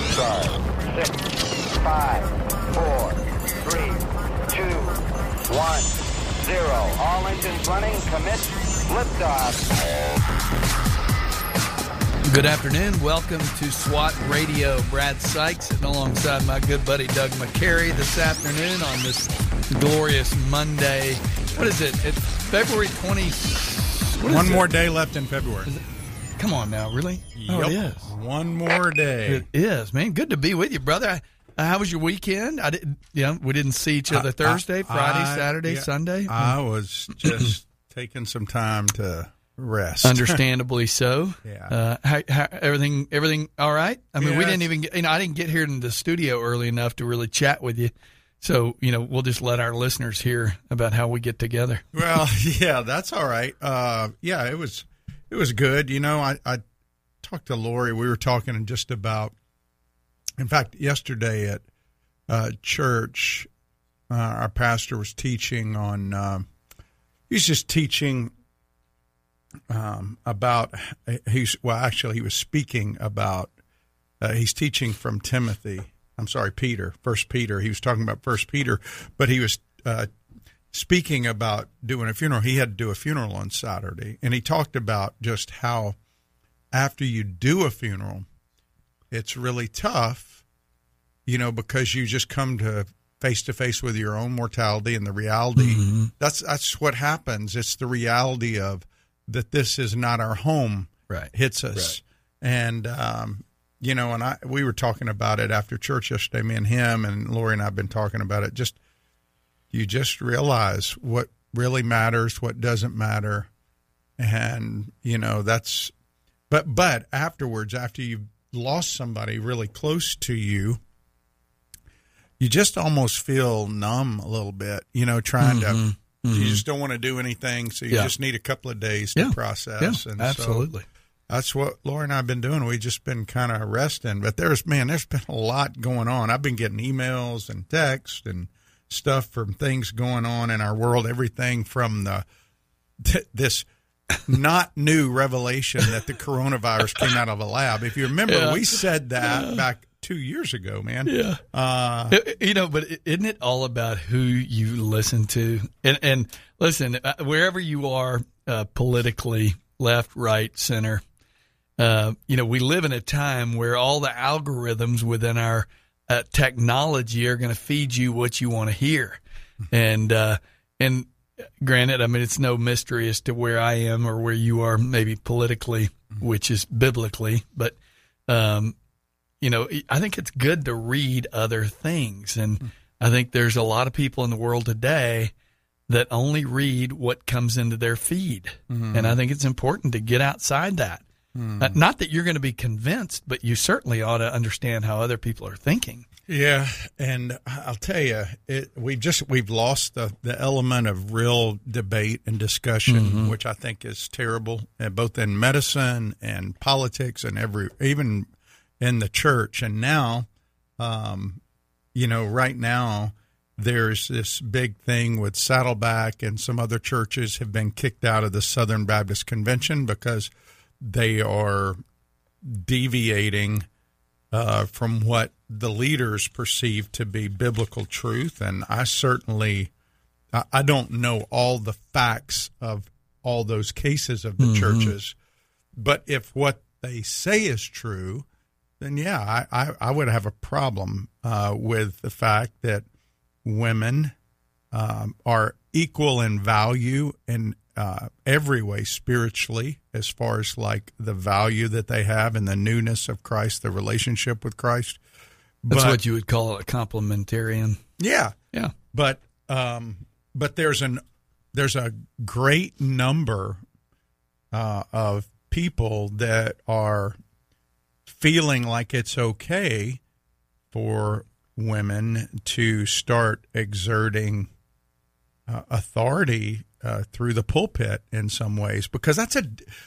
Five, six, five, four, three, two, one, zero. All engines running. Commit. Liftoff. Good afternoon. Welcome to SWAT Radio. Brad Sykes sitting alongside my good buddy Doug McCary this afternoon on this glorious Monday. What is it? It's February 20. what is One it? more day left in February. Come on now, really? Oh, it One more day. It is, man. Good to be with you, brother. Uh, how was your weekend? I didn't, you know, we didn't see each other I- Thursday, I- Friday, I- Saturday, yeah, Sunday. I was just taking some time to rest. Understandably so. Yeah. Uh, how, how, everything, everything all right? I mean, we didn't even get, you know, I didn't get here in the studio early enough to really chat with you. So, you know, we'll just let our listeners hear about how we get together. well, yeah, that's all right. Uh, yeah, it was it was good. You know, I, I talked to Lori. We were talking just about. In fact, yesterday at uh, church, uh, our pastor was teaching on. Uh, he's just teaching um, about. He's well, actually, he was speaking about. Uh, he's teaching from Timothy. I'm sorry, Peter. First Peter. He was talking about First Peter, but he was uh, speaking about doing a funeral. He had to do a funeral on Saturday, and he talked about just how after you do a funeral, it's really tough, you know, because you just come to face to face with your own mortality and the reality. That's that's what happens. It's the reality of that this is not our home. Right. Hits us, and um, you know, and I we were talking about it after church yesterday. Me and him and Lori and I've been talking about it. Just you just realize what really matters, what doesn't matter, and you know that's. But but afterwards, after you've lost somebody really close to you, you just almost feel numb a little bit. You know, trying to. Mm-hmm. Mm-hmm. You just don't want to do anything, so you Yeah. just need a couple of days to Yeah. process. Yeah, and so- absolutely. that's what Laura and I've been doing. We've just been kind of resting. But there's, man, there's been a lot going on. I've been getting emails and texts and stuff from things going on in our world. Everything from the th- this not new revelation that the coronavirus came out of a lab. If you remember, Yeah. we said that back two years ago, man. Yeah. Uh, You know, but isn't it all about who you listen to? And, and listen, uh, wherever you are uh, politically, left, right, center, uh, you know, we live in a time where all the algorithms within our uh, technology are going to feed you what you want to hear. And, uh, and granted, I mean, it's no mystery as to where I am or where you are, maybe politically, which is biblically, but, um, you know, I think it's good to read other things. And I think there's a lot of people in the world today that only read what comes into their feed. And I think it's important to get outside that. Uh, not that you're going to be convinced, but you certainly ought to understand how other people are thinking. Yeah, and I'll tell you, it, we've just we've lost the, the element of real debate and discussion, which I think is terrible, uh, both in medicine and politics and every even in the church. And now, um, you know, right now there's this big thing with Saddleback and some other churches have been kicked out of the Southern Baptist Convention because they are deviating uh, from what the leaders perceive to be biblical truth. And I certainly, I, don't know all the facts of all those cases of the churches, but if what they say is true, then yeah, I, I, I would have a problem uh, with the fact that women um, are equal in value in uh, every way spiritually, as far as like the value that they have and the newness of Christ, the relationship with Christ. That's But- what you would call a complementarian. yeah, Yeah. but um, but there's an there's a great number uh, of people that are feeling like it's okay for women to start exerting uh, authority uh, through the pulpit in some ways because that's a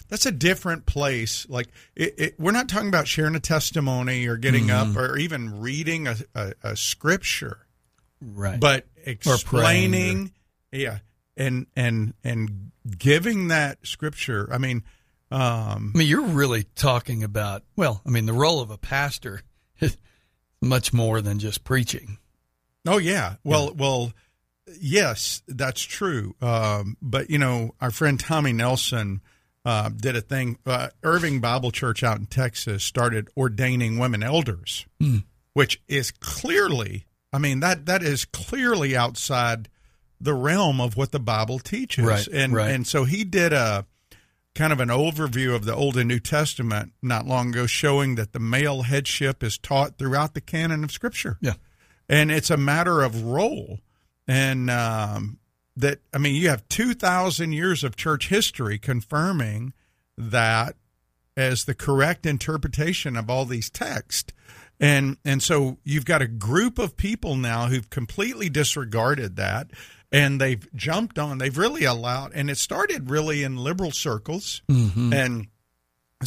that's a different place. Like it, it, we're not talking about sharing a testimony or getting up or even reading a, a, a scripture Right. but explaining yeah and and and giving that scripture i mean um I mean, you're really talking about, well, I mean, the role of a pastor is much more than just preaching. Oh yeah. Well, yeah. well, yes, that's true. Um, but you know, our friend Tommy Nelson uh, did a thing. Uh, Irving Bible Church out in Texas started ordaining women elders, mm. which is clearly, I mean that that is clearly outside the realm of what the Bible teaches. Right, and right. and so he did a kind of an overview of the Old and New Testament not long ago, showing that the male headship is taught throughout the canon of Scripture. Yeah, and it's a matter of role, and um, that I mean, you have two thousand years of church history confirming that as the correct interpretation of all these texts. And and so you've got a group of people now who've completely disregarded that and they've jumped on. They've really allowed, and it started really in liberal circles, mm-hmm. and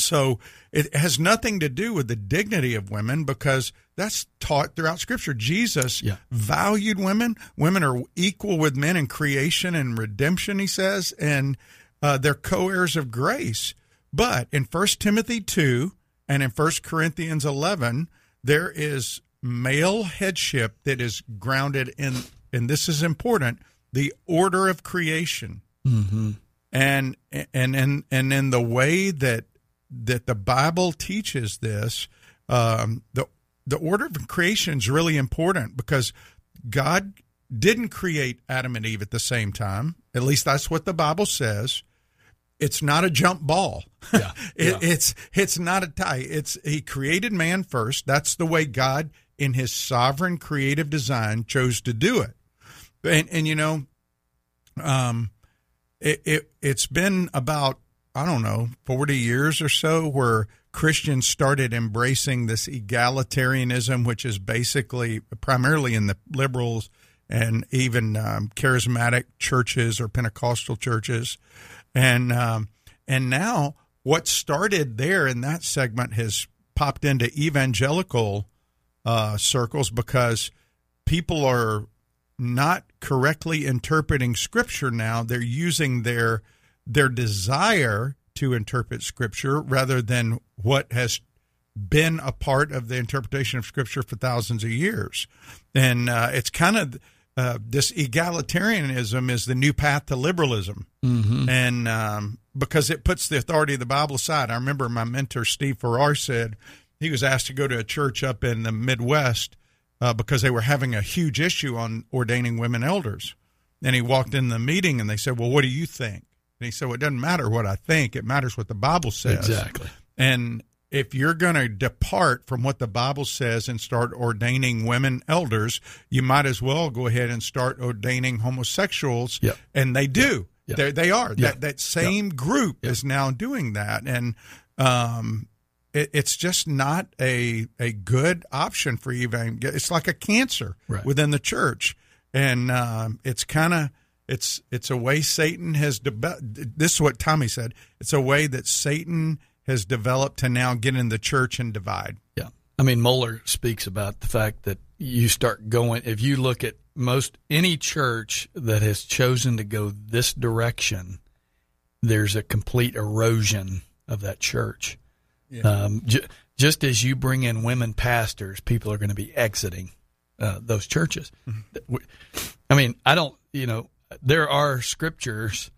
so it has nothing to do with the dignity of women because that's taught throughout Scripture. Jesus yeah. valued women. Women are equal with men in creation and redemption, he says, and uh, they're co heirs of grace. But in 1 Timothy 2 and in 1 Corinthians 11, there is male headship that is grounded in, and this is important, the order of creation. Mm-hmm. And and and and in the way that that the Bible teaches this, um, the the order of creation is really important because God didn't create Adam and Eve at the same time. At least that's what the Bible says. It's not a jump ball. Yeah, it, yeah. It's it's not a tie. It's he created man first. That's the way God, in His sovereign creative design, chose to do it and and you know, um, it, it it's been about I don't know forty years or so where Christians started embracing this egalitarianism, which is basically primarily in the liberals and even um, charismatic churches or Pentecostal churches, and um, and now what started there in that segment has popped into evangelical uh, circles because people are not correctly interpreting scripture now. They're using their their desire to interpret scripture rather than what has been a part of the interpretation of scripture for thousands of years and uh, it's kind of uh, this egalitarianism is the new path to liberalism mm-hmm. and um, because it puts the authority of the bible aside i remember my mentor steve farrar said he was asked to go to a church up in the midwest uh, because they were having a huge issue on ordaining women elders. And he walked in the meeting and they said, Well, what do you think? And he said, Well, it doesn't matter what I think, it matters what the Bible says. Exactly. And if you're going to depart from what the Bible says and start ordaining women elders, you might as well go ahead and start ordaining homosexuals. Yep. And they do. Yep. They, they are. Yep. That, that same group is now doing that. And um, it, it's just not a a good option for even. It's like a cancer right. within the church, and um, it's kind of it's it's a way Satan has. De- this is what Tommy said. It's a way that Satan has developed to now get in the church and divide. Yeah, I mean Mohler speaks about the fact that you start going if you look at most any church that has chosen to go this direction, there's a complete erosion of that church. Yeah. Um, j- just as you bring in women pastors, people are going to be exiting uh, those churches. Mm-hmm. I mean, I don't, you know, there are scriptures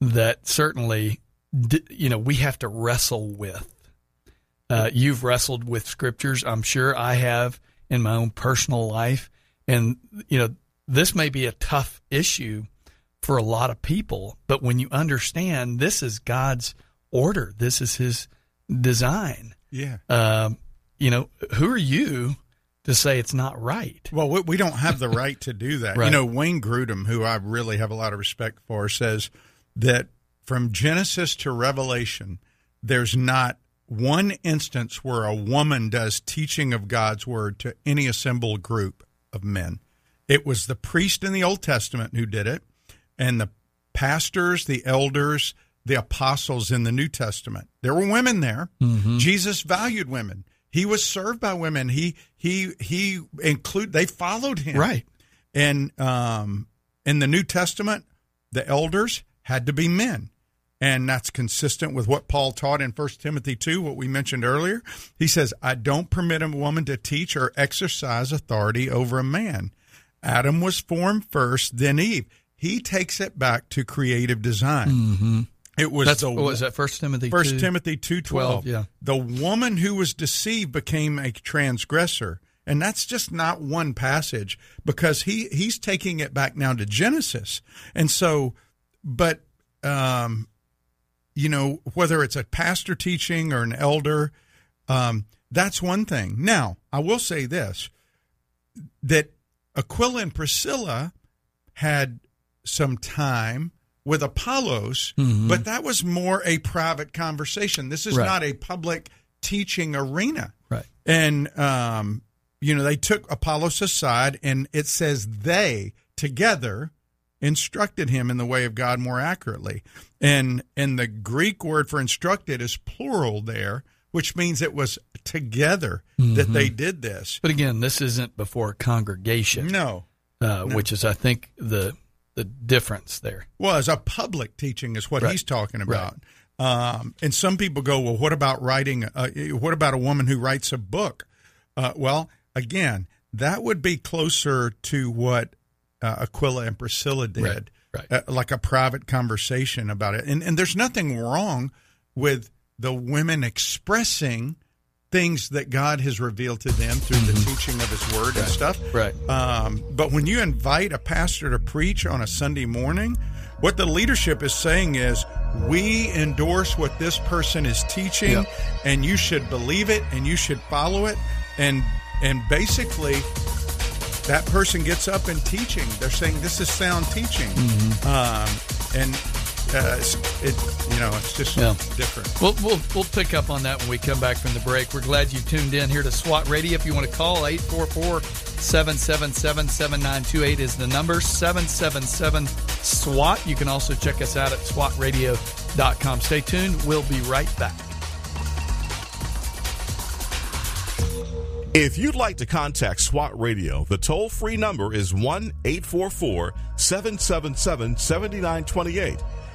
that certainly, you know, we have to wrestle with. Uh, you've wrestled with scriptures, I'm sure I have in my own personal life. And, you know, this may be a tough issue for a lot of people, but when you understand this is God's order, this is His design. Yeah. Um, you know, who are you to say it's not right? Well, we, we don't have the right to do that. Right. You know, Wayne Grudem, who I really have a lot of respect for, says that from Genesis to Revelation, there's not one instance where a woman does teaching of God's word to any assembled group of men. It was the priest in the Old Testament who did it, and the pastors, the elders, the apostles in the New Testament. There were women there. Mm-hmm. Jesus valued women. He was served by women. He he he include they followed him. Right. And um in the New Testament, the elders had to be men. and that's consistent with what Paul taught in 1 Timothy 2, what we mentioned earlier. He says, I don't permit a woman to teach or exercise authority over a man. Adam was formed first, then Eve. He takes it back to creative design. Mm-hmm. It was That's the what was that First Timothy. First 2? Timothy two twelve. 12, yeah. The woman who was deceived became a transgressor. And that's just not one passage because he, he's taking it back now to Genesis. And so, but, um, you know, whether it's a pastor teaching or an elder, um, that's one thing. Now, I will say this that Aquila and Priscilla had some time with Apollos, but that was more a private conversation. This is Right. not a public teaching arena. Right. And, um, you know, they took Apollos aside, and it says they together instructed him in the way of God more accurately. And and the Greek word for instructed is plural there, which means it was together that they did this. But again, this isn't before a congregation, No. uh, which is, I think, the the difference there. Well, as a public teaching is what Right. he's talking about. Um, and some people go, well, what about writing? Uh, what about a woman who writes a book? Uh, well, again, that would be closer to what uh, Aquila and Priscilla did, Right, right. Uh, like a private conversation about it. And and there's nothing wrong with the women expressing things that God has revealed to them through the teaching of His Word and stuff. Mm-hmm. Right. Um, but when you invite a pastor to preach on a Sunday morning, what the leadership is saying is, we endorse what this person is teaching, Yep. and you should believe it and you should follow it. And and basically, that person gets up and teaching. They're saying this is sound teaching, Mm-hmm. um, and uh, it's, it you know it's just Yeah. different. We'll, we'll, we'll pick up on that when we come back from the break. We're glad you tuned in here to SWAT Radio. If you want to call, 844 777 7928 is the number 777 SWAT. You can also check us out at SWATradio.com. Stay tuned. We'll be right back. If you'd like to contact SWAT Radio, the toll free number is 1 844 777 7928.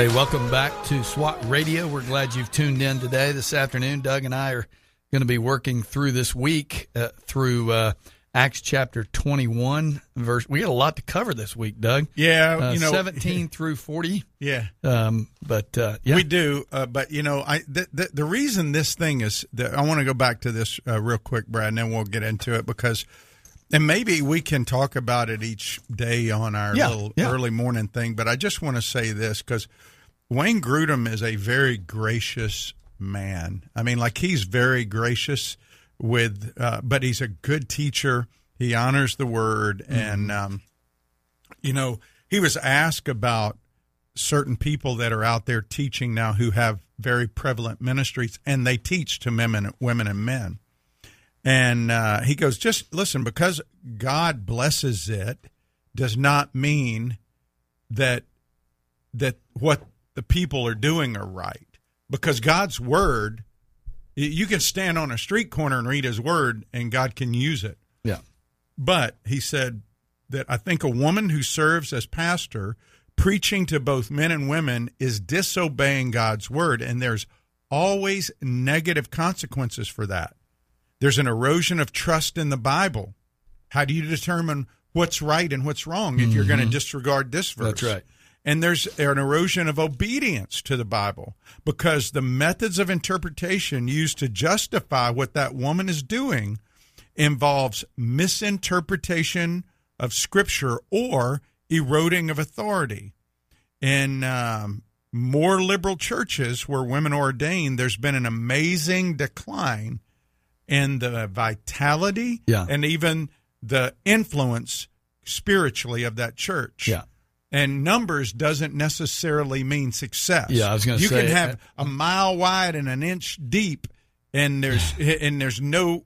Hey, welcome back to SWAT Radio. We're glad you've tuned in today. This afternoon, Doug and I are going to be working through this week uh, through uh, Acts chapter 21. Verse. We got a lot to cover this week, Doug. Yeah, Uh, you know, 17 through 40. Yeah. Um, but uh, yeah, We do, uh, but you know, I the, the, the reason this thing is that I want to go back to this uh, real quick, Brad, and then we'll get into it because, and maybe we can talk about it each day on our Yeah, little yeah. early morning thing. But I just want to say this because Wayne Grudem is a very gracious man. I mean, like he's very gracious with, uh, but he's a good teacher. He honors the word, and um, you know, he was asked about certain people that are out there teaching now who have very prevalent ministries and they teach to women, women and men. And uh, he goes, just listen, because God blesses it does not mean that that what the people are doing are right because God's word you can stand on a street corner and read his word and God can use it. Yeah. But he said that I think a woman who serves as pastor preaching to both men and women is disobeying God's word and there's always negative consequences for that. There's an erosion of trust in the Bible. How do you determine what's right and what's wrong if you're going to mm-hmm. disregard this verse? That's right. And there's an erosion of obedience to the Bible because the methods of interpretation used to justify what that woman is doing involves misinterpretation of Scripture or eroding of authority. In um, more liberal churches where women are ordained, there's been an amazing decline in the vitality Yeah. and even the influence spiritually of that church. Yeah. And numbers doesn't necessarily mean success. Yeah, I was gonna say you can have uh, a mile wide and an inch deep, and there's and there's no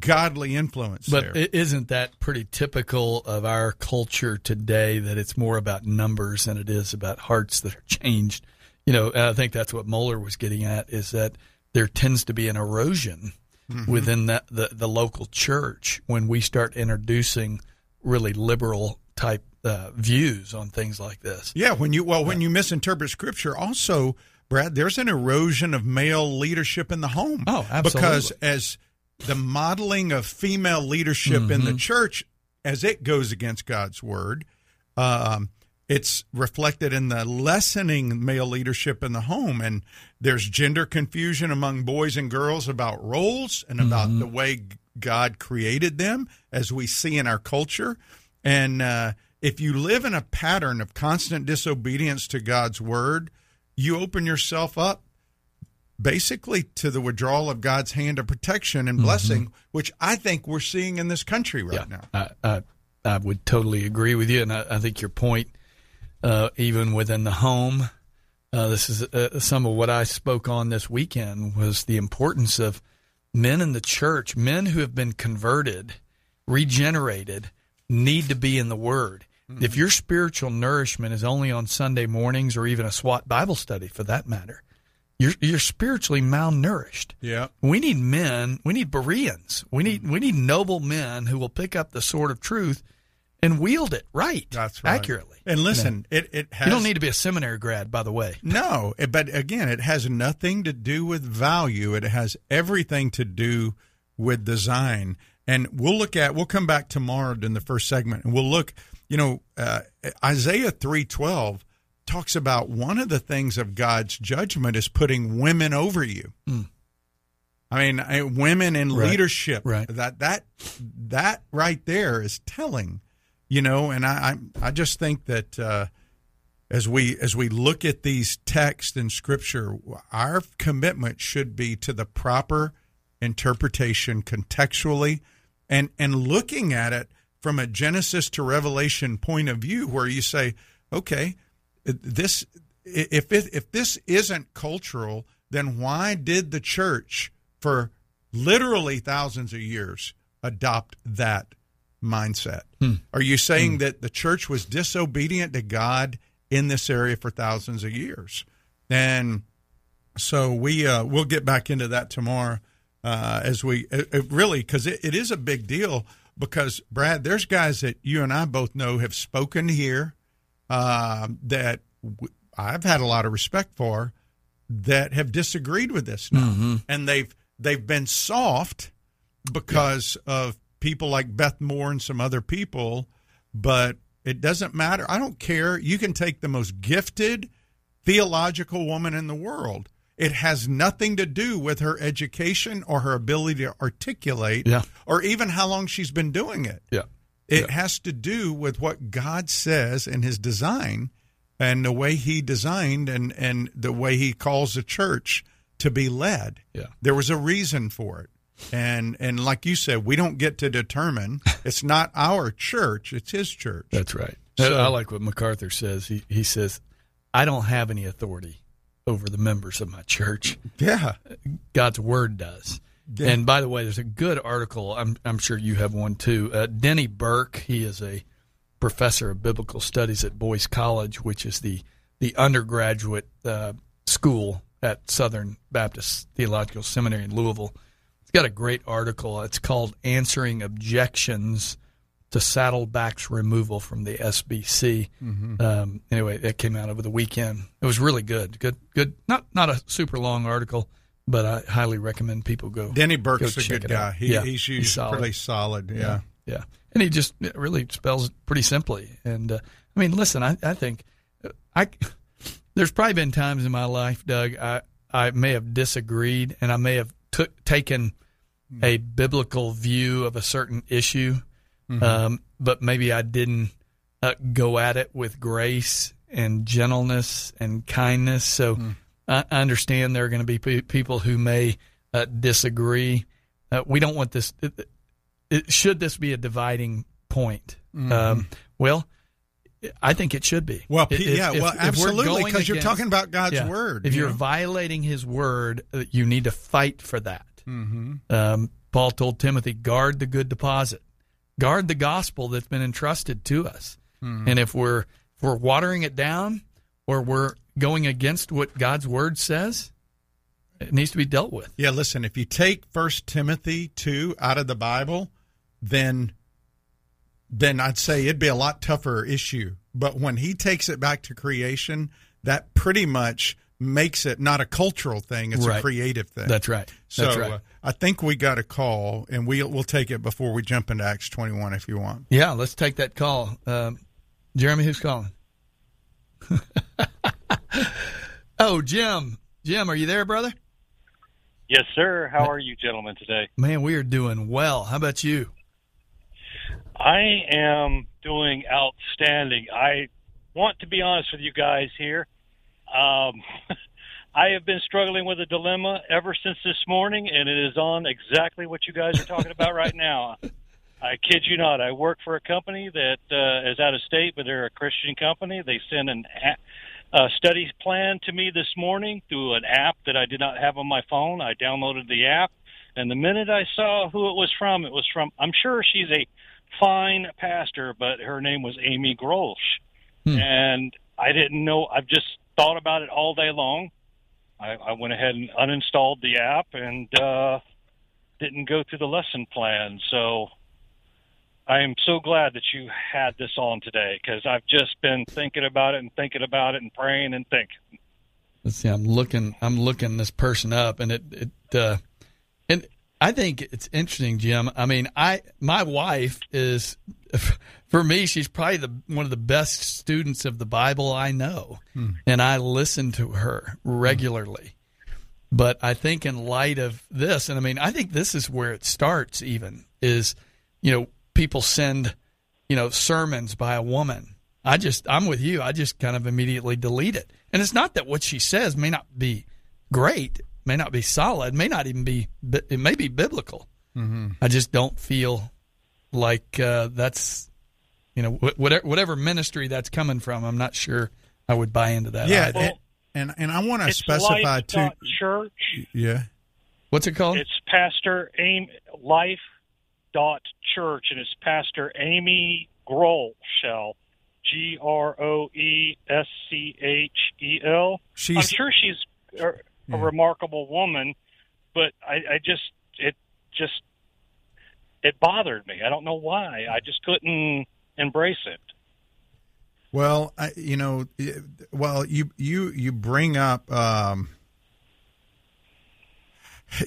godly influence But is isn't that pretty typical of our culture today that it's more about numbers than it is about hearts that are changed? You know, I think that's what Mohler was getting at is that there tends to be an erosion Mm-hmm. within that the, the local church when we start introducing really liberal type uh, views on things like this. Yeah, when you well when you misinterpret scripture, also, Brad, there's an erosion of male leadership in the home. Oh, absolutely. Because as the modeling of female leadership in Mm-hmm. the church, as it goes against God's word, um, it's reflected in the lessening male leadership in the home, and there's gender confusion among boys and girls about roles and about Mm-hmm. the way God created them, as we see in our culture. And uh, if you live in a pattern of constant disobedience to God's word, you open yourself up basically to the withdrawal of God's hand of protection and blessing, which I think we're seeing in this country right now. I, I, I would totally agree with you, and I, I think your point, uh, even within the home, uh, this is uh, some of what I spoke on this weekend was the importance of men in the church, men who have been converted, regenerated, need to be in the Word. If mm-hmm. your spiritual nourishment is only on Sunday mornings or even a SWAT Bible study for that matter, you're, you're spiritually malnourished. Yeah. We need men. We need Bereans. We need mm-hmm. we need noble men who will pick up the sword of truth and wield it right, That's right. accurately. And listen, it, it has You don't need to be a seminary grad, by the way. No, but again, it has nothing to do with value. It has everything to do with design. And we'll look at we'll come back tomorrow in the first segment, and we'll look. You know, uh, Isaiah three twelve talks about one of the things of God's judgment is putting women over you. I mean, I- women in Right. leadership. Right. That that that right there is telling. You know, and I I, I just think that. Uh, as we as we look at these texts in scripture our commitment should be to the proper interpretation contextually and and looking at it from a genesis to revelation point of view where you say okay this if it, if this isn't cultural then why did the church for literally thousands of years adopt that mindset? Are you saying that the church was disobedient to god in this area for thousands of years? And so we uh, we'll get back into that tomorrow uh, as we it, it really because it, it is a big deal because Brad, there's guys that you and I both know have spoken here uh, that w- I've had a lot of respect for that have disagreed with this now, and they've they've been soft because of people like Beth Moore and some other people, but it doesn't matter. I don't care. You can take the most gifted theological woman in the world. It has nothing to do with her education or her ability to articulate Yeah. or even how long she's been doing it. Yeah. It has to do with what God says in his design and the way he designed and, and the way he calls the church to be led. Yeah. There was a reason for it. And and like you said, we don't get to determine. It's not our church, it's his church. That's right. So- I like what MacArthur says. He he says, "I don't have any authority over the members of my church. Yeah. God's word does." Yeah. And by the way, there's a good article. I'm I'm sure you have one too. Uh, Denny Burk. He is a professor of biblical studies at Boyce College, which is the the undergraduate uh, school at Southern Baptist Theological Seminary in Louisville. It's got a great article. It's called "Answering Objections to Saddleback's Removal from the SBC." Um, anyway, it came out over the weekend. It was really good. Good, good. Not not a super long article, but I highly recommend people go. Denny Burk's go a good guy. He, Yeah, he's usually solid. pretty solid. Yeah. Yeah, and he just really spells it pretty simply. And uh, I mean, listen, I, I think I there's probably been times in my life, Doug, I I may have disagreed and I may have took taken a biblical view of a certain issue, um, but maybe I didn't uh, go at it with grace and gentleness and kindness. So I, I understand there are going to be pe- people who may uh, disagree. Uh, we don't want this. It, it, should this be a dividing point? Um, well, I think it should be. Well, If- yeah, if- well, absolutely, because you're talking about God's yeah, word. If you you're violating His word, uh, you need to fight for that. Mm-hmm. Um, Paul told Timothy, "Guard the good deposit, guard the gospel that's been entrusted to us." Mm-hmm. And if we're if we're watering it down, or we're going against what God's word says, it needs to be dealt with. Yeah, listen, if you take First Timothy two out of the Bible, then then I'd say it'd be a lot tougher issue. But when he takes it back to creation, that pretty much makes it not a cultural thing; it's a creative thing. That's right. so. That's right. Uh, I think we got a call, and we we'll take it before we jump into Acts twenty one, if you want. Yeah, let's take that call. Um, Jeremy, who's calling? oh, Jim. Jim, are you there, brother? Yes, sir. How are you, gentlemen, today? Man, we are doing well. How about you? I am doing outstanding. I want to be honest with you guys here. Um, I have been struggling with a dilemma ever since this morning, and it is on exactly what you guys are talking about right now. I kid you not. I work for a company that uh, is out of state, but they're a Christian company. They sent an a, a study plan to me this morning through an app that I did not have on my phone. I downloaded the app, and the minute I saw who it was from, it was from. I'm sure she's a fine pastor, but her name was Amy Groeschel, and I didn't know. I've just thought about it all day long. I, I went ahead and uninstalled the app and uh, didn't go through the lesson plan. So I am so glad that you had this on today because I've just been thinking about it and thinking about it and praying and thinking. Let's see. I'm looking. I'm looking this person up, and it. it uh, I think it's interesting, Jim. I mean, I my wife is, for me, she's probably the one of the best students of the Bible I know, hmm. and I listen to her regularly. But I think in light of this, and I mean, I think this is where it starts. Even is, you know, people send, you know, sermons by a woman. I just, I'm with you. I just kind of immediately delete it. And it's not that what she says may not be great, may not be solid, may not even be, it may be biblical. Mm-hmm. I just don't feel like uh, that's, you know, whatever, whatever ministry that's coming from. I'm not sure I would buy into that. Yeah, either. and, and and I want to specify Life too. Church. Yeah, What's it called? It's Pastor Aim Life dot Church, and it's Pastor Amy Groeschel, G R O E S C H E L. I'm She's- sure she's a, a Yeah. remarkable woman, but I, I just it just it bothered me. I don't know why. I just couldn't embrace it. Well, I, you know, well, you you you bring up, um,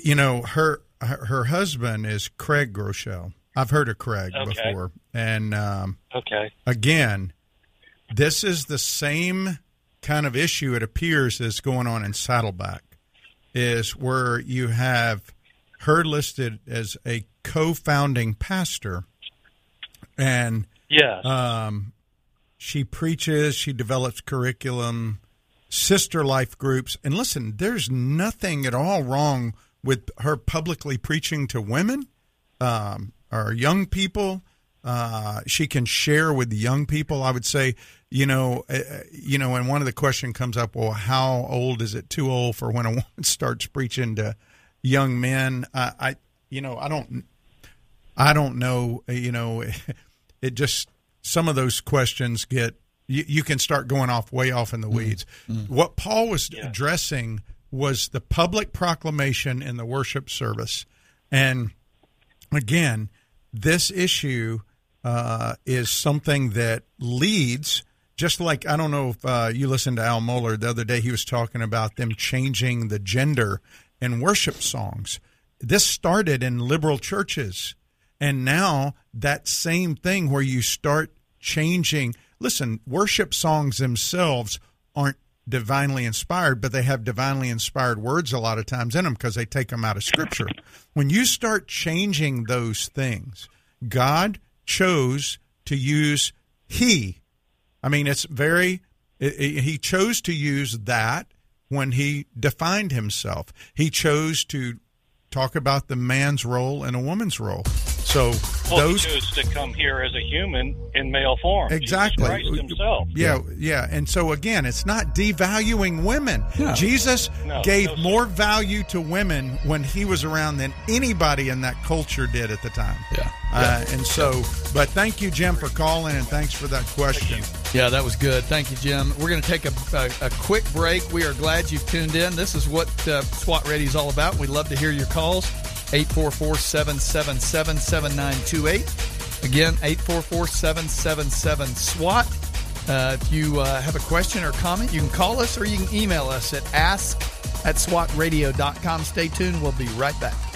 you know, her her, her husband is Craig Groeschel. I've heard of Craig Okay. before, and um, Okay. again, this is the same kind of issue it appears is going on in Saddleback, is where you have her listed as a co-founding pastor, and Yes. um, she preaches, she develops curriculum, sister life groups. And listen, there's nothing at all wrong with her publicly preaching to women um, or young people. Uh, she can share with the young people. I would say, you know, uh, you know, and one of the question comes up, well, how old is it too old for when a woman starts preaching to young men? Uh, I, you know, I don't, I don't know. You know, it just some of those questions get you, you can start going off way off in the weeds. What Paul was addressing was the public proclamation in the worship service, and again, this issue uh, is something that leads. Just like I don't know if uh, you listened to Al Mohler the other day, he was talking about them changing the gender in worship songs. This started in liberal churches, and now that same thing where you start changing. Listen, worship songs themselves aren't divinely inspired, but they have divinely inspired words a lot of times in them because they take them out of Scripture. When you start changing those things, God chose to use He. I mean, it's very, He chose to use that when He defined Himself. He chose to talk about the man's role and a woman's role. So Well, those he chose to come here as a human in male form. Jesus Exactly. Christ himself. Yeah, yeah. And so again, it's not devaluing women. Jesus No, gave no, more value to women when he was around than anybody in that culture did at the time. Yeah. Uh, and so, but thank you, Jim, for calling and thanks for that question. Yeah, that was good. Thank you, Jim. We're going to take a, a, a quick break. We are glad you've tuned in. This is what uh, SWAT Radio is all about. We'd love to hear your calls. 844 777 7928. Again, 844 777 SWAT. Uh, if you uh, have a question or comment, you can call us or you can email us at ask at swatradio.com. Stay tuned. We'll be right back.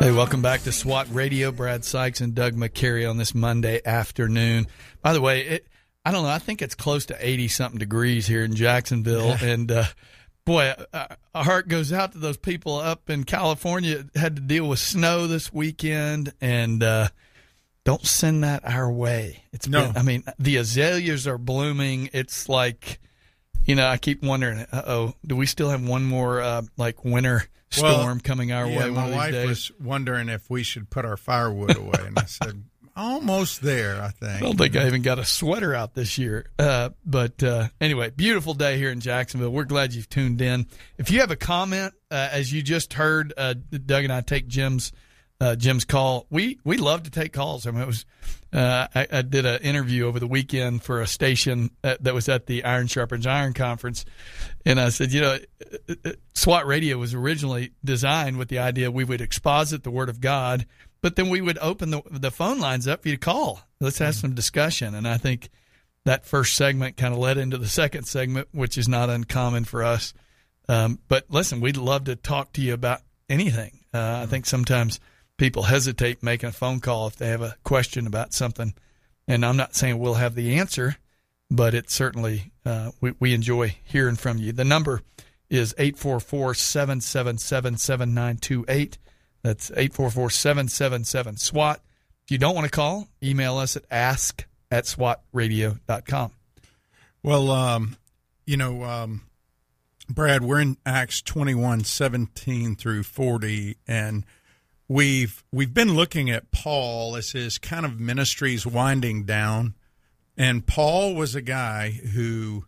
Hey, welcome back to SWAT Radio. Brad Sykes and Doug McCary on this Monday afternoon. By the way, it, I don't know. I think it's close to 80 something degrees here in Jacksonville. And, uh, boy, our heart goes out to those people up in California that had to deal with snow this weekend. And, uh, don't send that our way. It's No. been, I mean, the azaleas are blooming. It's like, you know, I keep wondering, uh oh, do we still have one more, uh, like winter Well, storm coming our yeah, way my wife days? was wondering if we should put our firewood away, and I said, almost there, I think. I don't think I even got a sweater out this year. Uh, but uh, anyway, beautiful day here in Jacksonville. We're glad you've tuned in. If you have a comment, uh, as you just heard, uh, Doug and I take Jim's uh, Jim's call. We we love to take calls. I mean, it was uh, I, I did an interview over the weekend for a station that, that was at the Iron Sharpens Iron conference, and I said, you know, uh, uh, SWAT Radio was originally designed with the idea we would exposit the Word of God, but then we would open the the phone lines up for you to call. Let's have some discussion, and I think that first segment kind of led into the second segment, which is not uncommon for us. Um, but listen, we'd love to talk to you about anything. Uh, I think sometimes people hesitate making a phone call if they have a question about something. And I'm not saying we'll have the answer, but it certainly, uh, we, we enjoy hearing from you. The number is 844 777 7928. That's 844 777 SWAT. If you don't want to call, email us at ask at swatradio.com. Well, um, you know, um, Brad, we're in Acts 21, 17 through 40, and we've we've been looking at Paul as his kind of ministries winding down. And Paul was a guy who,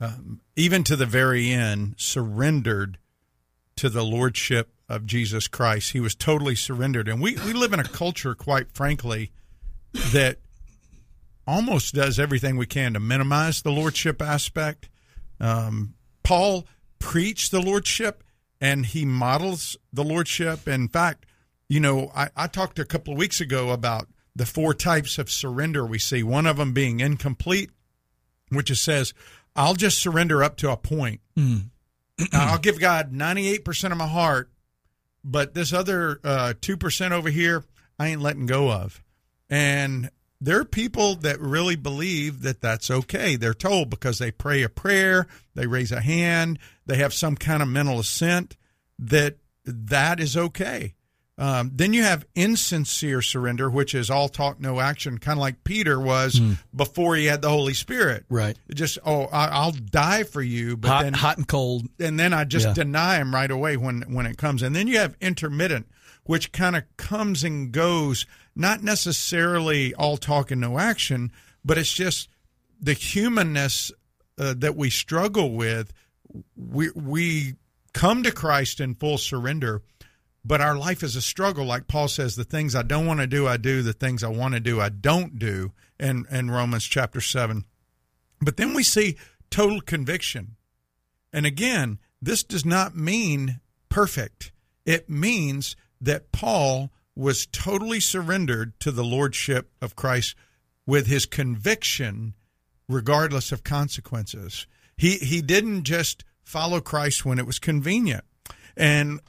um, even to the very end, surrendered to the lordship of Jesus Christ. He was totally surrendered. And we, we live in a culture, quite frankly, that almost does everything we can to minimize the lordship aspect. Um, Paul preached the lordship and he models the lordship. In fact, you know, I, I talked a couple of weeks ago about the four types of surrender we see. One of them being incomplete, which it says, I'll just surrender up to a point. I'll give God 98% of my heart, but this other uh, 2% over here, I ain't letting go of. And there are people that really believe that that's okay. They're told because they pray a prayer, they raise a hand, they have some kind of mental assent that that is okay. Um, then you have insincere surrender, which is all talk, no action, kind of like Peter was before he had the Holy Spirit. Right. Just oh, I, I'll die for you, but hot, then hot and cold. and then I just Yeah. deny him right away when when it comes. And then you have intermittent, which kind of comes and goes, not necessarily all talk and no action, but it's just the humanness uh, that we struggle with. We we come to Christ in full surrender, but our life is a struggle. Like Paul says, the things I don't want to do, I do. The things I want to do, I don't do. In in Romans chapter seven. But then we see total conviction. And again, this does not mean perfect. It means that Paul was totally surrendered to the lordship of Christ with his conviction regardless of consequences. He he didn't just follow Christ when it was convenient. And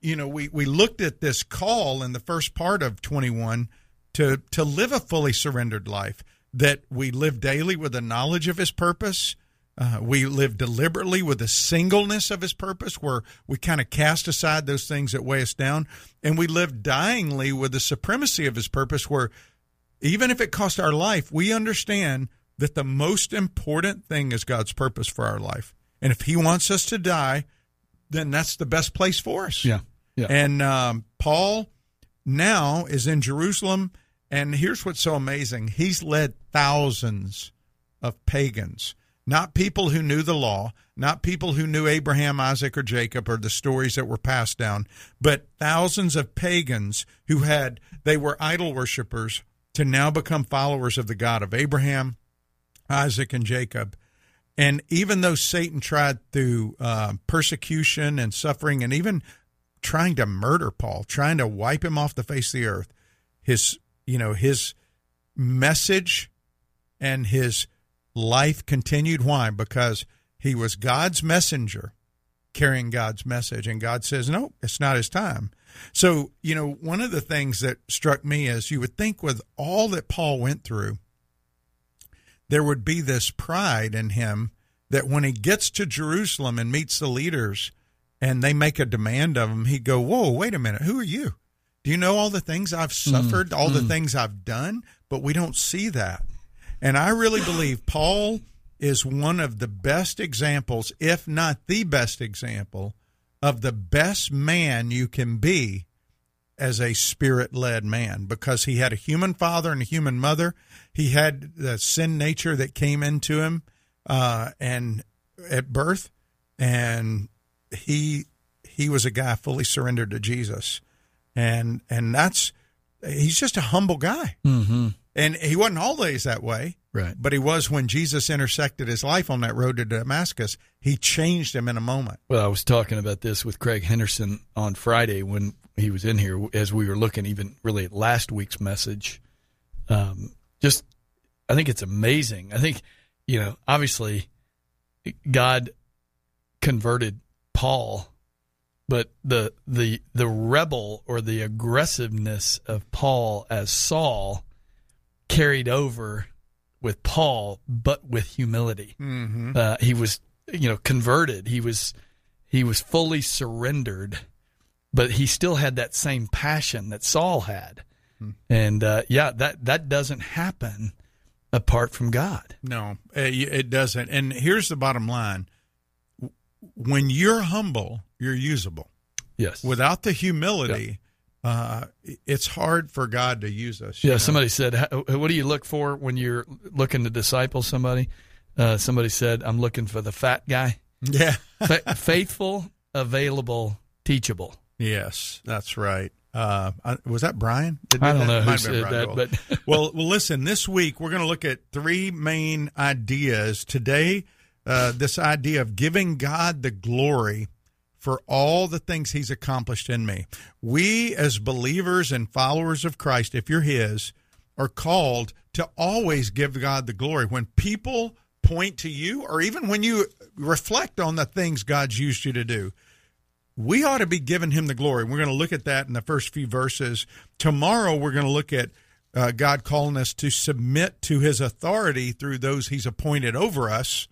you know, we we looked at this call in the first part of 21 to to live a fully surrendered life that we live daily with the knowledge of his purpose uh, we live deliberately with the singleness of his purpose, where we kind of cast aside those things that weigh us down. And we live dyingly with the supremacy of his purpose, where even if it costs our life, we understand that the most important thing is God's purpose for our life. And if he wants us to die, then that's the best place for us. Yeah. Yeah. And um, Paul now is in Jerusalem. And here's what's so amazing he's led thousands of pagans, not people who knew the law, not people who knew Abraham, Isaac, or Jacob, or the stories that were passed down, but thousands of pagans who had, they were idol worshippers to now become followers of the God of Abraham, Isaac, and Jacob. And even though Satan tried through uh, persecution and suffering and even trying to murder Paul, trying to wipe him off the face of the earth, his you know his message and his life continued. Why? Because he was God's messenger carrying God's message, and God says, "No, it's not his time." So you know, one of the things that struck me is you would think with all that Paul went through, there would be this pride in him that when he gets to Jerusalem and meets the leaders and they make a demand of him, he'd go, Whoa, wait a minute, who are you? Do you know all the things I've hmm. suffered, all the hmm. things I've done? But we don't see that. And I really believe Paul is one of the best examples, if not the best example, of the best man you can be as a spirit led man because he had a human father and a human mother. He had the sin nature that came into him uh, and at birth, and he he was a guy fully surrendered to Jesus, and and that's he's just a humble guy, Mm-hmm. and he wasn't always that way. Right. But he was when Jesus intersected his life on that road to Damascus. He changed him in a moment. Well, I was talking about this with Craig Henderson on Friday when he was in here, as we were looking even really at last week's message. Um, just, I think it's amazing. I think, you know, obviously God converted Paul, but the the the rebel or the aggressiveness of Paul as Saul carried over with Paul, but with humility. Mm-hmm. Uh, he was, you know, converted. He was he was fully surrendered, but he still had that same passion that Saul had. And uh, yeah, that that doesn't happen apart from God. No, uh, it doesn't. And here's the bottom line: when you're humble, you're usable. Yes. Without the humility, uh, it's hard for God to use us. yeah. know? Somebody said, "What do you look for when you're looking to disciple somebody?" Uh, somebody said, "I'm looking for the fat guy, Yeah. Fa- faithful, available, teachable." Yes, that's right. Uh, was that Brian? Did- I don't that know who might have been said that, but well, well, listen. This week we're going to look at three main ideas. Today, uh, this idea of giving God the glory for all the things He's accomplished in me. We, as believers and followers of Christ, if you're His, are called to always give God the glory. When people point to you, or even when you reflect on the things God's used you to do, we ought to be giving him the glory. We're going to look at that in the first few verses. Tomorrow, we're going to look at uh, God calling us to submit to his authority through those he's appointed over us.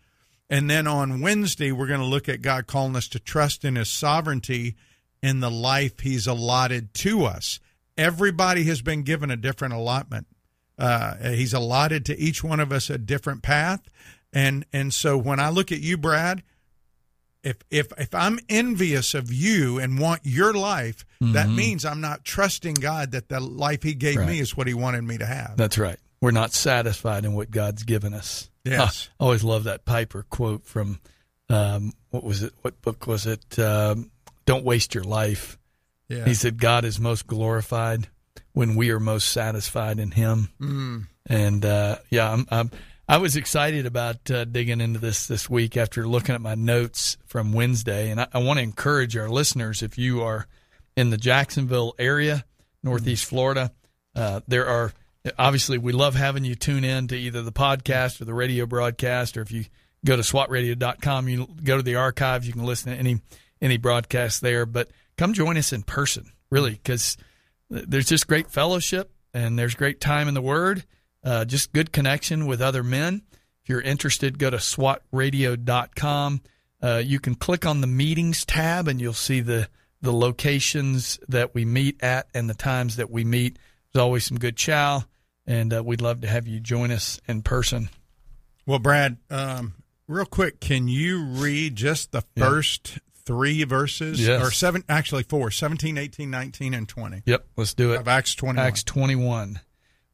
And then on Wednesday, we're going to look at God calling us to trust in his sovereignty in the life he's allotted to us. Everybody has been given a different allotment. Uh, he's allotted to each one of us a different path. And and so when I look at you, Brad, if if if I'm envious of you and want your life, that means I'm not trusting God that the life He gave Right. me is what He wanted me to have. That's right. We're not satisfied in what God's given us. Yes. I always love that Piper quote from um, what was it? What book was it? Um, Don't waste your life. yeah. He said, God is most glorified when we are most satisfied in Him. Mm. And uh, yeah, I'm, I'm, I was excited about uh, digging into this this week after looking at my notes from Wednesday. And I, I want to encourage our listeners if you are in the Jacksonville area, Northeast Florida, uh, there are obviously we love having you tune in to either the podcast or the radio broadcast, or if you go to swatradio.com, you go to the archives, you can listen to any any broadcast there. But come join us in person, really, because there's just great fellowship and there's great time in the Word, uh, just good connection with other men. If you're interested, go to swatradio.com. Uh, you can click on the meetings tab and you'll see the, the locations that we meet at and the times that we meet. There's always some good chow, and uh, we'd love to have you join us in person. Well, Brad, um, real quick, can you read just the Yeah. first three verses? Yes. Or seven, actually four, 17, 18, 19, and 20 Yep, let's do it. of Acts 21. Acts 21.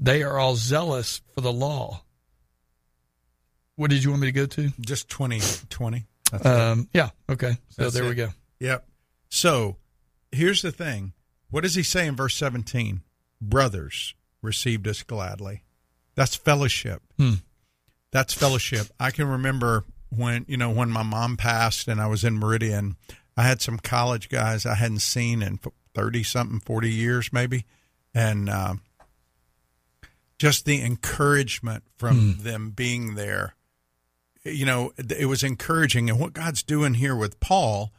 They are all zealous for the law. What did you want me to go to? Just 20. 20. Um, yeah, okay. So That's there we go. Yep. So here's the thing. What does he say in verse 17? Brothers received us gladly. That's fellowship. Hmm. That's fellowship. I can remember when, you know, when my mom passed and I was in Meridian, I had some college guys I hadn't seen in 30 something, 40 years maybe. And, uh, just the encouragement from hmm. them being there you know, it was encouraging. And what God's doing here with Paul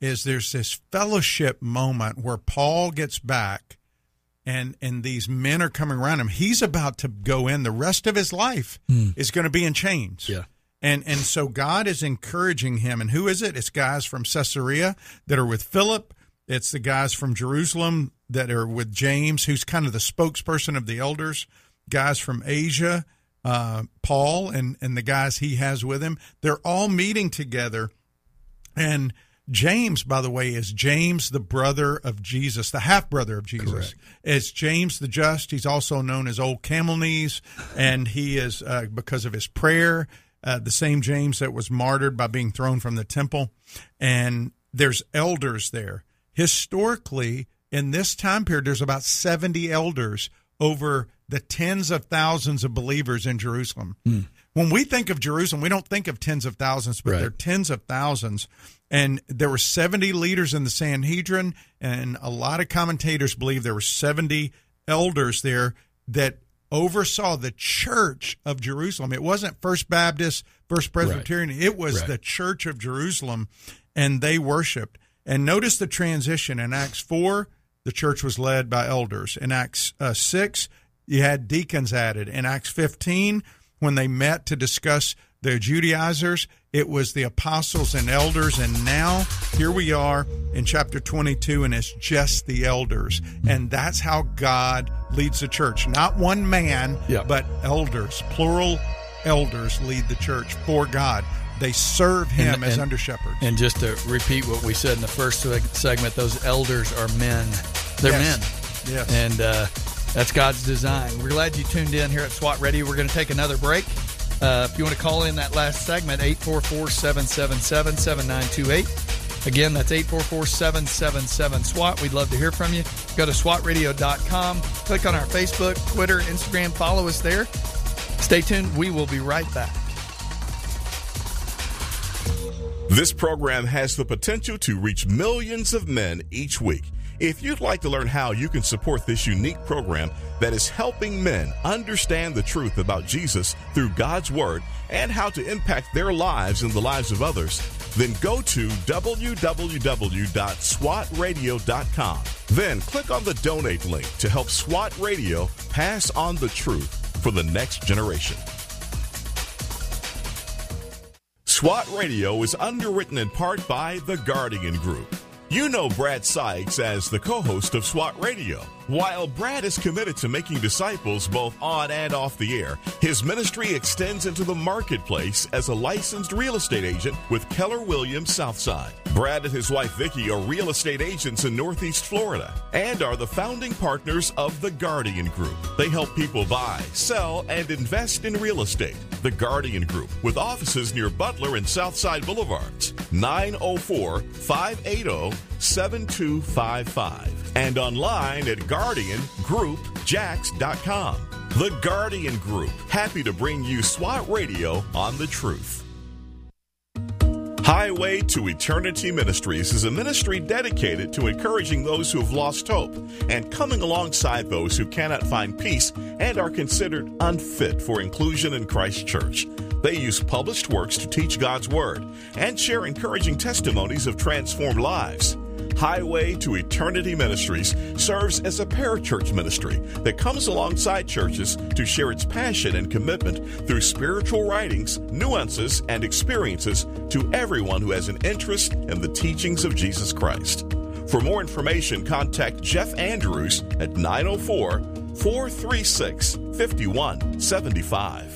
is there's this fellowship moment where Paul gets back and and these men are coming around him. He's about to go in. The rest of his life hmm. is going to be in chains. Yeah. And and so God is encouraging him. And who is it? It's guys from Caesarea that are with Philip. It's the guys from Jerusalem that are with James, who's kind of the spokesperson of the elders. Guys from Asia, uh, Paul, and and the guys he has with him. They're all meeting together. And James, by the way, is James, the brother of Jesus, the half brother of Jesus. It's James the Just. He's also known as Old Camel Knees, and he is uh, because of his prayer, uh, the same James that was martyred by being thrown from the temple. And there's elders there. Historically, in this time period, there's about 70 elders over the tens of thousands of believers in Jerusalem. When we think of Jerusalem, we don't think of tens of thousands, but Right. there are tens of thousands. And there were 70 leaders in the Sanhedrin, and a lot of commentators believe there were 70 elders there that oversaw the church of Jerusalem. It wasn't First Baptist, First Presbyterian, it was Right. the church of Jerusalem, and they worshiped. And notice the transition in Acts 4, the church was led by elders. In Acts uh, 6, you had deacons added. In Acts 15, when they met to discuss the Judaizers, it was the apostles and elders. And now here we are in chapter 22, and it's just the elders. And that's how God leads the church. Not one man, Yeah. but elders, plural elders lead the church for God. They serve Him And- as and- under shepherds. And just to repeat what we said in the first segment, those elders are men. They're Yes. men. Yes. And uh, that's God's design. We're glad you tuned in here at SWAT Radio. We're going to take another break. Uh, if you want to call in that last segment, 844 777 7928. Again, that's 844-777-SWAT. We'd love to hear from you. Go to swatradio.com. Click on our Facebook, Twitter, Instagram. Follow us there. Stay tuned. We will be right back. This program has the potential to reach millions of men each week. If you'd like to learn how you can support this unique program that is helping men understand the truth about Jesus through God's Word and how to impact their lives and the lives of others, then go to www.swatradio.com. Then click on the donate link to help SWAT Radio pass on the truth for the next generation. SWAT Radio is underwritten in part by The Guardian Group. You know Brad Sykes as the co host of SWAT Radio. While Brad is committed to making disciples both on and off the air, his ministry extends into the marketplace as a licensed real estate agent with Keller Williams Southside. Brad and his wife Vicki are real estate agents in Northeast Florida and are the founding partners of The Guardian Group. They help people buy, sell, and invest in real estate. The Guardian Group, with offices near Butler and Southside Boulevards, 904 580 7255 and online at guardiangroupjax.com. The Guardian Group, happy to bring you SWAT Radio on the truth. Highway to Eternity Ministries is a ministry dedicated to encouraging those who have lost hope and coming alongside those who cannot find peace and are considered unfit for inclusion in Christ's church. They use published works to teach God's Word and share encouraging testimonies of transformed lives. Highway to Eternity Ministries serves as a parachurch ministry that comes alongside churches to share its passion and commitment through spiritual writings, nuances, and experiences to everyone who has an interest in the teachings of Jesus Christ. For more information, contact Jeff Andrews at 904 436 5175.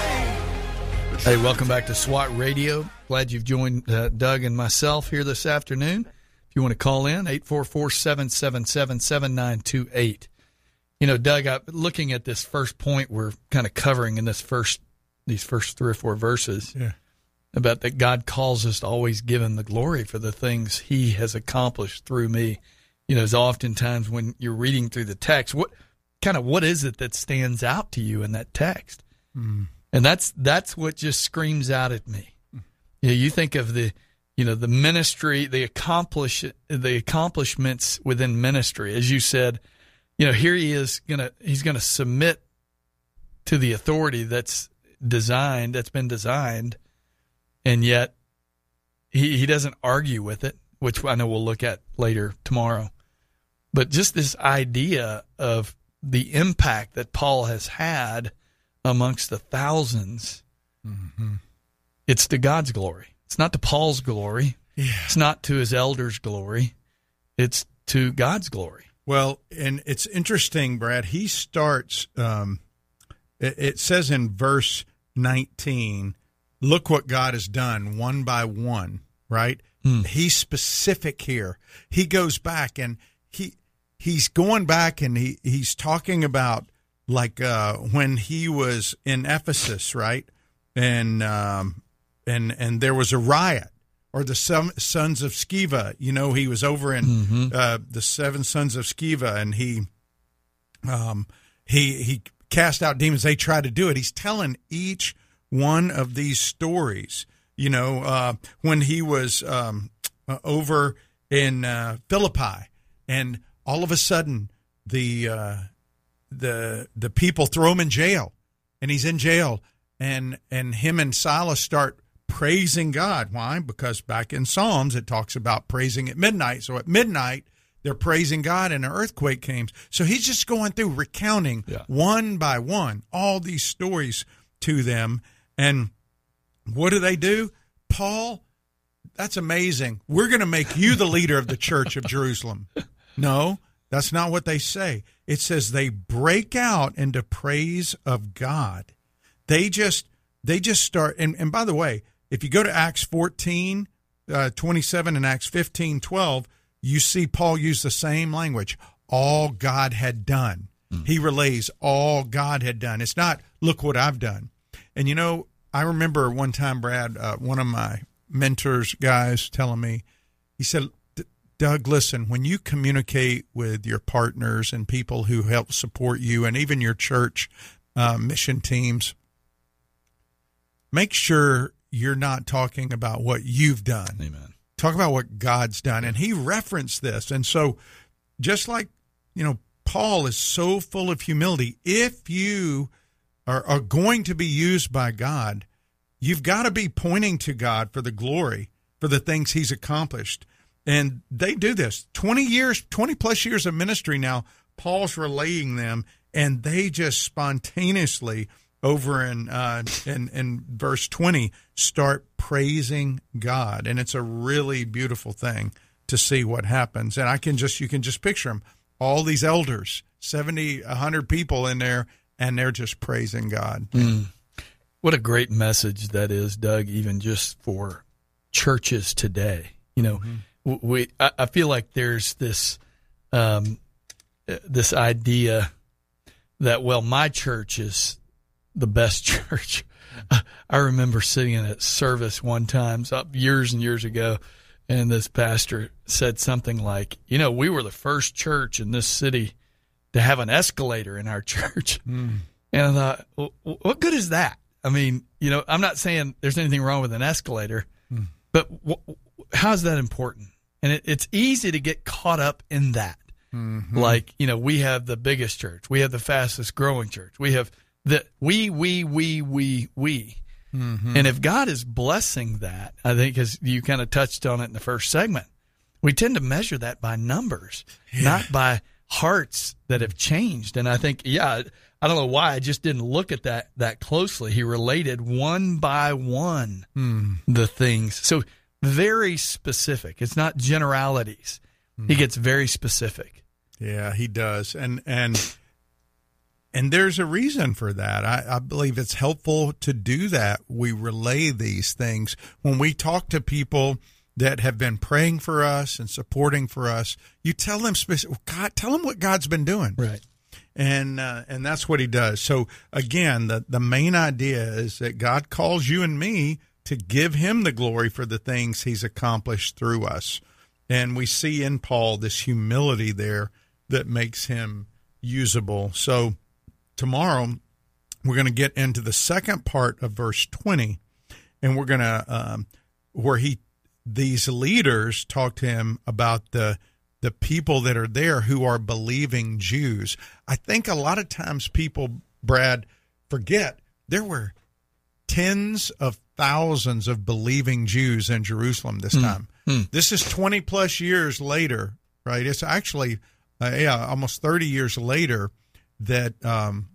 Hey, welcome back to SWAT Radio. Glad you've joined uh, Doug and myself here this afternoon. If you want to call in, 844-777-7928. You know, Doug, I, looking at this first point we're kind of covering in this first these first three or four verses Yeah. about that God calls us to always give him the glory for the things he has accomplished through me. You know, as oftentimes when you're reading through the text, what kind of what is it that stands out to you in that text? And that's that's what just screams out at me. You know, you think of the you know the ministry, the accomplish the accomplishments within ministry, as you said. You know, here he is gonna he's gonna submit to the authority that's designed that's been designed, and yet he he doesn't argue with it, which I know we'll look at later tomorrow. But just this idea of the impact that Paul has had amongst the 1000s it's to God's glory. It's not to Paul's glory. It's not to his elders' glory. It's to God's glory. Well, and it's interesting, Brad. He starts. Um, it, it says in verse nineteen, "Look what God has done, one by one." Right? He's specific here. He goes back and he he's going back and he he's talking about like uh, when he was in Ephesus, right? And um, and and there was a riot or the son- sons of Sceva. You know, he was over in uh, the seven sons of Sceva, and he, um, he he cast out demons. They tried to do it. He's telling each one of these stories. You know, uh, when he was um, uh, over in uh, Philippi, and all of a sudden the uh, the the people throw him in jail, and he's in jail, and and him and Silas start praising God. Why? Because back in Psalms it talks about praising at midnight. So at midnight they're praising God, and an earthquake came. So he's just going through recounting Yeah. one by one all these stories to them, and what do they do? Paul, that's amazing. We're going to make you the leader of the church of Jerusalem. No, that's not what they say. It says they break out into praise of God. They just they just start and, and by the way, if you go to Acts 14, uh, 27 and Acts 15, 12, you see Paul use the same language. All God had done. He relays all God had done. It's not, look what I've done. And you know, I remember one time, Brad, uh, one of my mentors guys telling me, he said, "D- Doug, listen, when you communicate with your partners and people who help support you and even your church uh, mission teams, make sure you're not talking about what you've done. Amen. Talk about what God's done. And he referenced this. And so, just like, you know, Paul is so full of humility, if you are, are going to be used by God, you've got to be pointing to God for the glory, for the things he's accomplished. And they do this 20 years, 20 plus years of ministry now. Paul's relaying them, and they just spontaneously over in uh, in in verse 20 start praising God, and it's a really beautiful thing to see what happens. And I can just you can just picture them, all these elders, 70, 100 people in there, and they're just praising God. What a great message that is, Doug, even just for churches today. You know, w we I, I feel like there's this um, this idea that well, my church is the best church. I remember sitting in a service one time, years and years ago, and this pastor said something like, "You know, we were the first church in this city to have an escalator in our church." And I thought, well, what good is that? I mean, you know, I'm not saying there's anything wrong with an escalator, but w- how is that important? And it, it's easy to get caught up in that. Mm-hmm. Like, you know, we have the biggest church, we have the fastest growing church, we have the we, we, we, we, we. Mm-hmm. And if God is blessing that, I think, as you kind of touched on it in the first segment, we tend to measure that by numbers, not by hearts that have changed. And I think, yeah, I don't know why I just didn't look at that that closely. He related one by one hmm. the things. So very specific. It's not generalities. He gets very specific. Yeah, he does, and and and there's a reason for that. I, I believe it's helpful to do that. We relay these things when we talk to people that have been praying for us and supporting for us. You tell them specific. God, tell them what God's been doing, Right. and uh, and that's what He does. So again, the the main idea is that God calls you and me to give Him the glory for the things He's accomplished through us, and we see in Paul this humility there that makes him usable. So tomorrow we're going to get into the second part of verse 20 and we're going to um, where he these leaders talk to him about the the people that are there who are believing Jews. I think a lot of times people Brad forget there were tens of thousands of believing Jews in Jerusalem this time. This is 20 plus years later, right? It's actually uh, yeah, almost 30 years later that um,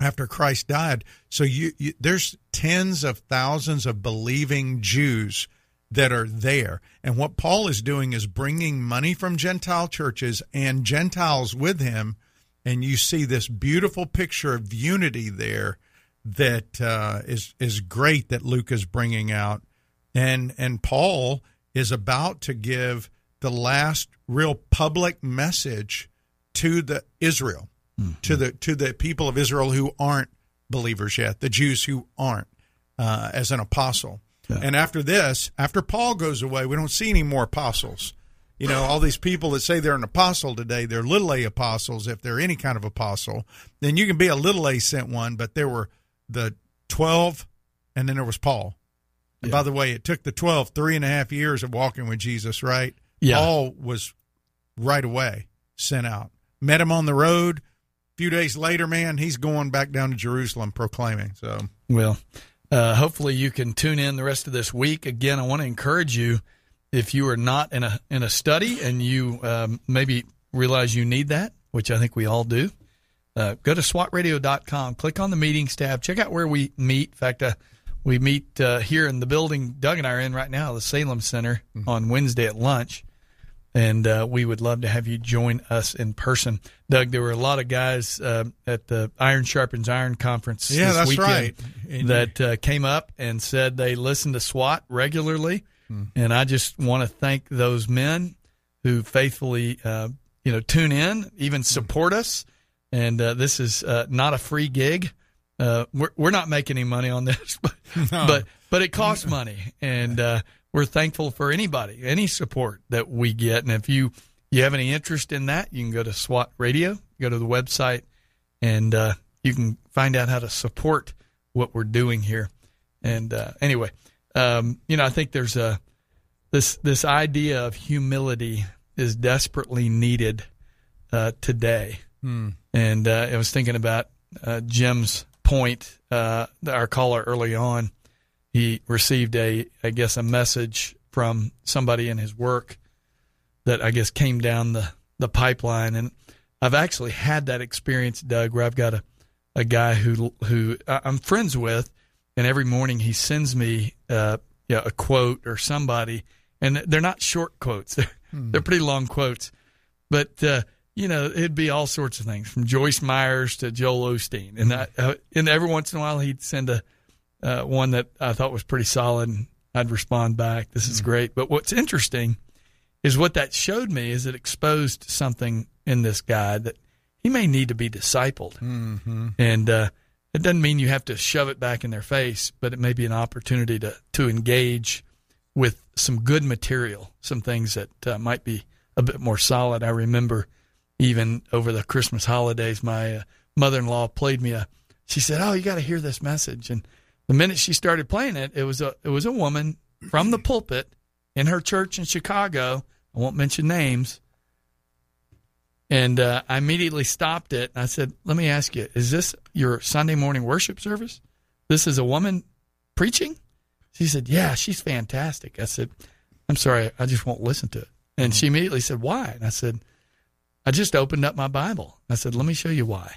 after Christ died. So you, you there's tens of thousands of believing Jews that are there. And what Paul is doing is bringing money from Gentile churches and Gentiles with him. And you see this beautiful picture of unity there that uh, is is great that Luke is bringing out. And and Paul is about to give the last real public message to the Israel, to the to the people of Israel who aren't believers yet, the Jews who aren't, uh, as an apostle. And after this, after Paul goes away, we don't see any more apostles. You know, all these people that say they're an apostle today, they're little a apostles, if they're any kind of apostle. Then you can be a little a sent one, but there were the 12, and then there was Paul. And by the way, it took the 12 three and a half years of walking with Jesus, right? Yeah. Paul was right away sent out. Met him on the road. A few days later, man, he's going back down to Jerusalem proclaiming. So, Well, uh, hopefully you can tune in the rest of this week. Again, I want to encourage you if you are not in a in a study and you um, maybe realize you need that, which I think we all do. Uh, go to swatradio.com, click on the meetings tab, check out where we meet. In fact, uh, we meet uh, here in the building Doug and I are in right now, the Salem Center, on Wednesday at lunch. And uh, we would love to have you join us in person. Doug, there were a lot of guys uh, at the Iron Sharpens Iron conference Yeah, this that's weekend right. That uh, came up and said they listen to SWAT regularly. And I just want to thank those men who faithfully, uh, you know, tune in, even support us. And uh, this is uh, not a free gig. Uh, we're we're not making any money on this, but but, but it costs money, and uh, we're thankful for anybody, any support that we get. And if you you have any interest in that, you can go to SWAT Radio, go to the website, and uh, you can find out how to support what we're doing here. And uh, anyway, um, you know, I think there's a this this idea of humility is desperately needed uh, today. And uh, I was thinking about uh, Jim's point. Uh, our caller early on, he received a, I guess, a message from somebody in his work that I guess came down the the pipeline, and I've actually had that experience, Doug, where I've got a a guy who who I'm friends with, and every morning he sends me uh, yeah, a quote or somebody, and they're not short quotes; they're they're pretty long quotes, but uh, you know it'd be all sorts of things from Joyce Meyers to Joel Osteen, and I, uh, and every once in a while he'd send a uh, one that I thought was pretty solid, and I'd respond back, "This is great." But what's interesting is what that showed me is it exposed something in this guy that he may need to be discipled. Mm-hmm. And uh, it doesn't mean you have to shove it back in their face, but it may be an opportunity to, to engage with some good material, some things that uh, might be a bit more solid. I remember even over the Christmas holidays, my uh, mother in law played me a. She said, "Oh, you got to hear this message." And the minute she started playing it, it was a it was a woman from the pulpit in her church in Chicago. I won't mention names. And uh, I immediately stopped it. I said, "Let me ask you: Is this your Sunday morning worship service? This is a woman preaching?" She said, "Yeah, she's fantastic." I said, "I'm sorry, I just won't listen to it." And she immediately said, "Why?" And I said, "I just opened up my Bible." I said, "Let me show you why."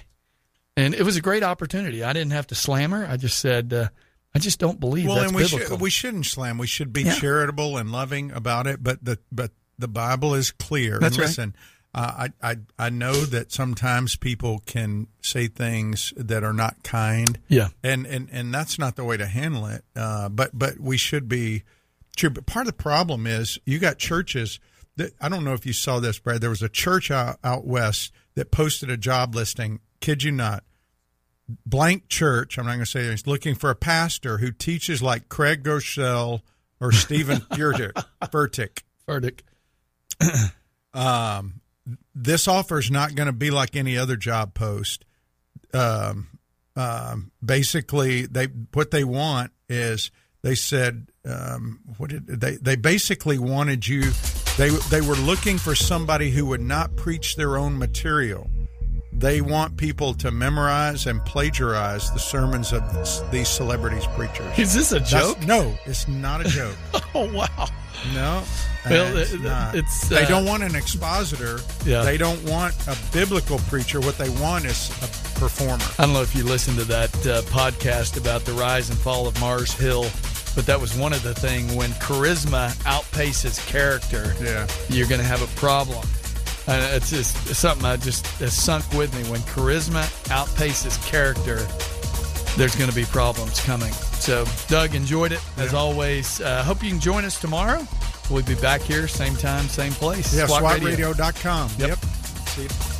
And it was a great opportunity. I didn't have to slam her. I just said, uh, "I just don't believe well, that's and we biblical." should we shouldn't slam. We should be Yeah. charitable and loving about it. But the but the Bible is clear. That's and right. listen, uh, I I I know that sometimes people can say things that are not kind. yeah, and and and that's not the way to handle it. Uh, but but we should be true. But part of the problem is you got churches that I don't know if you saw this, Brad. There was a church out, out west that posted a job listing. Kid you not, blank church. I'm not going to say he's looking for a pastor who teaches like Craig Groeschel or Steven Furtick. Furtick. Um, this offer is not going to be like any other job post. Um, um, basically, they what they want is they said um, what did they they basically wanted you they they were looking for somebody who would not preach their own material. They want people to memorize and plagiarize the sermons of these celebrities preachers. Is this a That's- joke? no, it's not a joke. Oh wow! No, Well, it's, it- not. it's, they uh, don't want an expositor. Yeah. They don't want a biblical preacher. What they want is a performer. I don't know if you listened to that uh, podcast about the rise and fall of Mars Hill, but that was one of the things when charisma outpaces character, Yeah. you're going to have a problem. And it's just it's something I just has sunk with me. When charisma outpaces character, there's going to be problems coming. So, Doug, enjoyed it as always. Uh, hope you can join us tomorrow. We'll be back here, same time, same place. Yeah, SWAT Radio. Yep. Yep. See you.